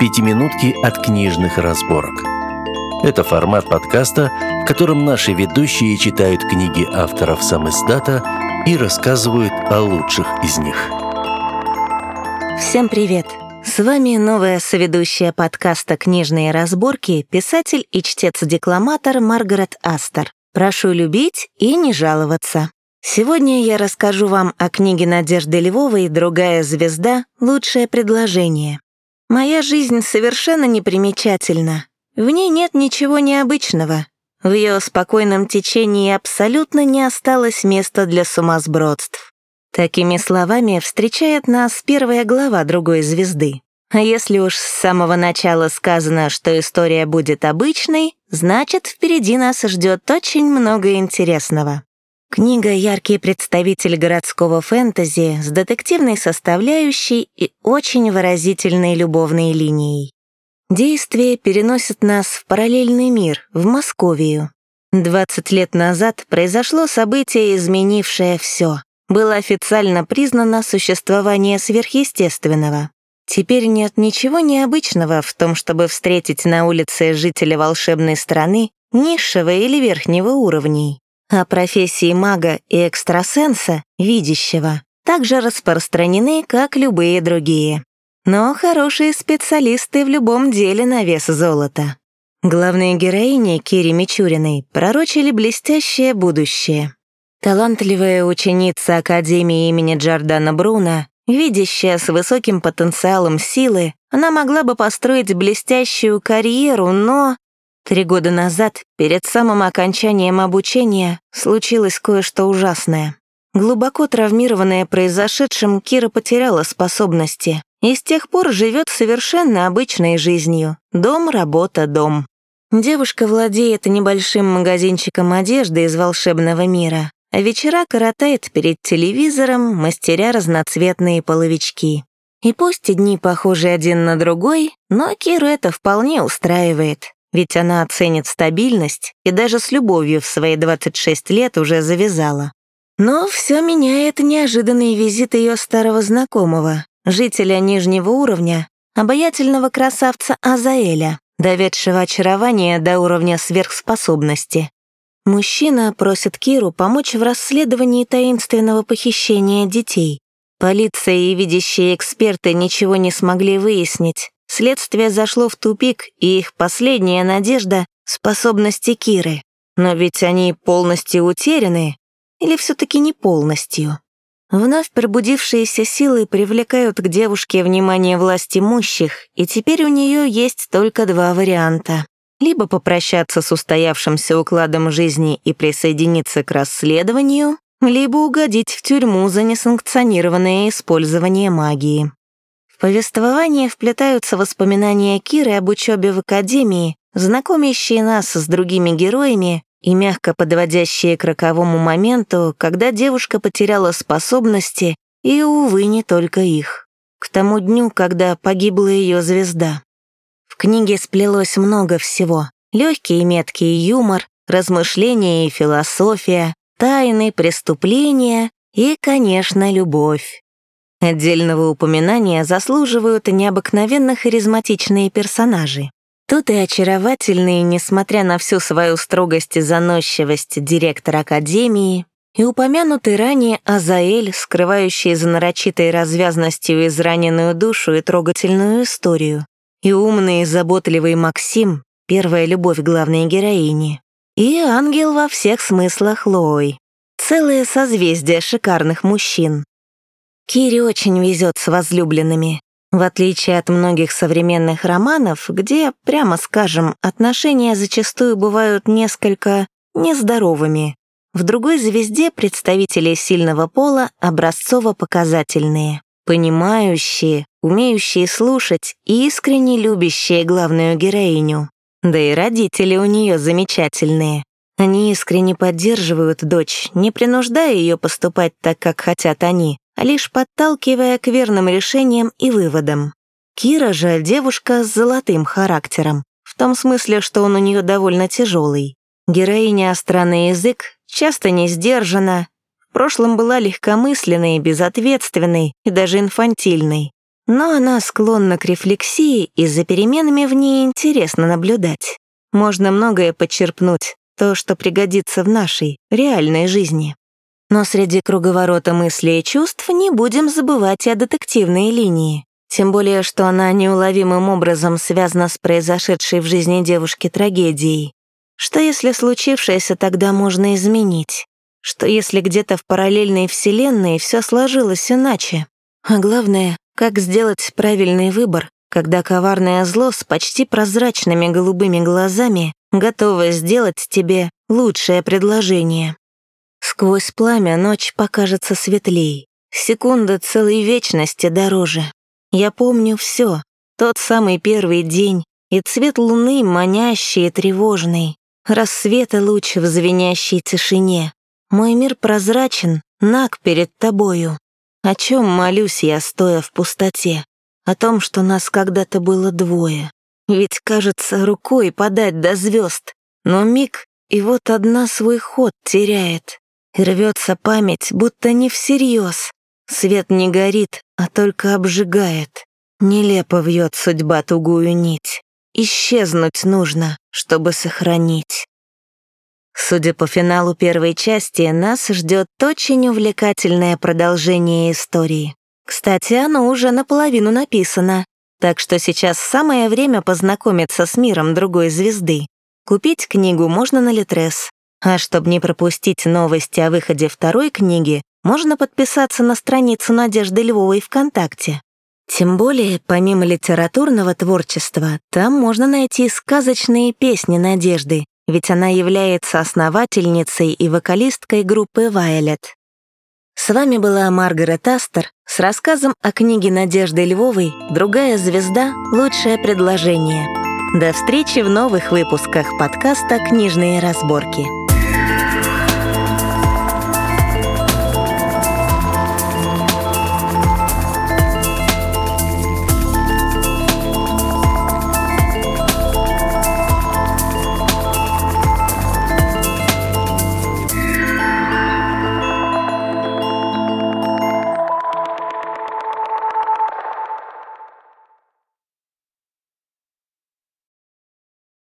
«Пятиминутки от книжных разборок». Это формат подкаста, в котором наши ведущие читают книги авторов сам издата и рассказывают о лучших из них. Всем привет! С вами новая соведущая подкаста «Книжные разборки» писатель и чтец-декламатор Маргарет Астер. Прошу любить и не жаловаться. Сегодня я расскажу вам о книге Надежды Львовой «Другая звезда. Лучшее предложение». Моя жизнь совершенно непримечательна. В ней нет ничего необычного. В ее спокойном течении абсолютно не осталось места для сумасбродств. Такими словами встречает нас первая глава другой звезды. А если уж с самого начала сказано, что история будет обычной, значит, впереди нас ждет очень много интересного. Книга — яркий представитель городского фэнтези с детективной составляющей и очень выразительной любовной линией. Действие переносит нас в параллельный мир, в Московию. 20 лет назад произошло событие, изменившее все. Было официально признано существование сверхъестественного. Теперь нет ничего необычного в том, чтобы встретить на улице жителя волшебной страны низшего или верхнего уровней а профессии мага и экстрасенса, видящего, также распространены, как любые другие. Но хорошие специалисты в любом деле на вес золота. Главные героини Кири Мичуриной пророчили блестящее будущее. Талантливая ученица Академии имени Джордана Бруна, видящая с высоким потенциалом силы, она могла бы построить блестящую карьеру, но Три года назад, перед самым окончанием обучения, случилось кое-что ужасное. Глубоко травмированная произошедшим, Кира потеряла способности и с тех пор живет совершенно обычной жизнью. Дом, работа, дом. Девушка владеет небольшим магазинчиком одежды из волшебного мира, а вечера коротает перед телевизором, мастеря разноцветные половички. И пусть дни похожи один на другой, но Киру это вполне устраивает ведь она оценит стабильность и даже с любовью в свои 26 лет уже завязала. Но все меняет неожиданный визит ее старого знакомого, жителя нижнего уровня, обаятельного красавца Азаэля, доведшего очарование до уровня сверхспособности. Мужчина просит Киру помочь в расследовании таинственного похищения детей. Полиция и видящие эксперты ничего не смогли выяснить, Следствие зашло в тупик, и их последняя надежда — способности Киры. Но ведь они полностью утеряны, или все-таки не полностью? Вновь пробудившиеся силы привлекают к девушке внимание власти имущих, и теперь у нее есть только два варианта. Либо попрощаться с устоявшимся укладом жизни и присоединиться к расследованию, либо угодить в тюрьму за несанкционированное использование магии повествование вплетаются воспоминания Киры об учебе в академии, знакомящие нас с другими героями и мягко подводящие к роковому моменту, когда девушка потеряла способности, и, увы, не только их. К тому дню, когда погибла ее звезда. В книге сплелось много всего. Легкий и меткий юмор, размышления и философия, тайны, преступления и, конечно, любовь. Отдельного упоминания заслуживают необыкновенно харизматичные персонажи. Тут и очаровательный, несмотря на всю свою строгость и заносчивость, директор Академии, и упомянутый ранее Азаэль, скрывающий за нарочитой развязностью израненную душу и трогательную историю, и умный и заботливый Максим, первая любовь главной героини, и ангел во всех смыслах Лой. Целое созвездие шикарных мужчин. Кире очень везет с возлюбленными. В отличие от многих современных романов, где, прямо скажем, отношения зачастую бывают несколько нездоровыми, в другой звезде представители сильного пола образцово-показательные, понимающие, умеющие слушать и искренне любящие главную героиню. Да и родители у нее замечательные. Они искренне поддерживают дочь, не принуждая ее поступать так, как хотят они, лишь подталкивая к верным решениям и выводам. Кира же девушка с золотым характером, в том смысле, что он у нее довольно тяжелый. Героиня странный язык, часто не сдержана, в прошлом была легкомысленной, безответственной и даже инфантильной. но она склонна к рефлексии, и за переменами в ней интересно наблюдать. Можно многое подчерпнуть, то, что пригодится в нашей, реальной жизни. Но среди круговорота мыслей и чувств не будем забывать и о детективной линии. Тем более, что она неуловимым образом связана с произошедшей в жизни девушки трагедией. Что если случившееся тогда можно изменить? Что если где-то в параллельной вселенной все сложилось иначе? А главное, как сделать правильный выбор, когда коварное зло с почти прозрачными голубыми глазами готово сделать тебе лучшее предложение? Сквозь пламя ночь покажется светлей, секунда целой вечности дороже. Я помню все, тот самый первый день и цвет луны манящий и тревожный, рассвета луч в звенящей тишине. Мой мир прозрачен, наг перед тобою. О чем молюсь я, стоя в пустоте? О том, что нас когда-то было двое. Ведь, кажется, рукой подать до звезд. Но миг, и вот одна свой ход теряет. Рвется память, будто не всерьез. Свет не горит, а только обжигает. Нелепо вьет судьба тугую нить. Исчезнуть нужно, чтобы сохранить. Судя по финалу первой части, нас ждет очень увлекательное продолжение истории. Кстати, оно уже наполовину написано, так что сейчас самое время познакомиться с миром другой звезды. Купить книгу можно на Литрес. А чтобы не пропустить новости о выходе второй книги, можно подписаться на страницу Надежды Львовой ВКонтакте. Тем более, помимо литературного творчества, там можно найти сказочные песни Надежды, ведь она является основательницей и вокалисткой группы Violet. С вами была Маргарет Астер с рассказом о книге Надежды Львовой «Другая звезда. Лучшее предложение». До встречи в новых выпусках подкаста «Книжные разборки».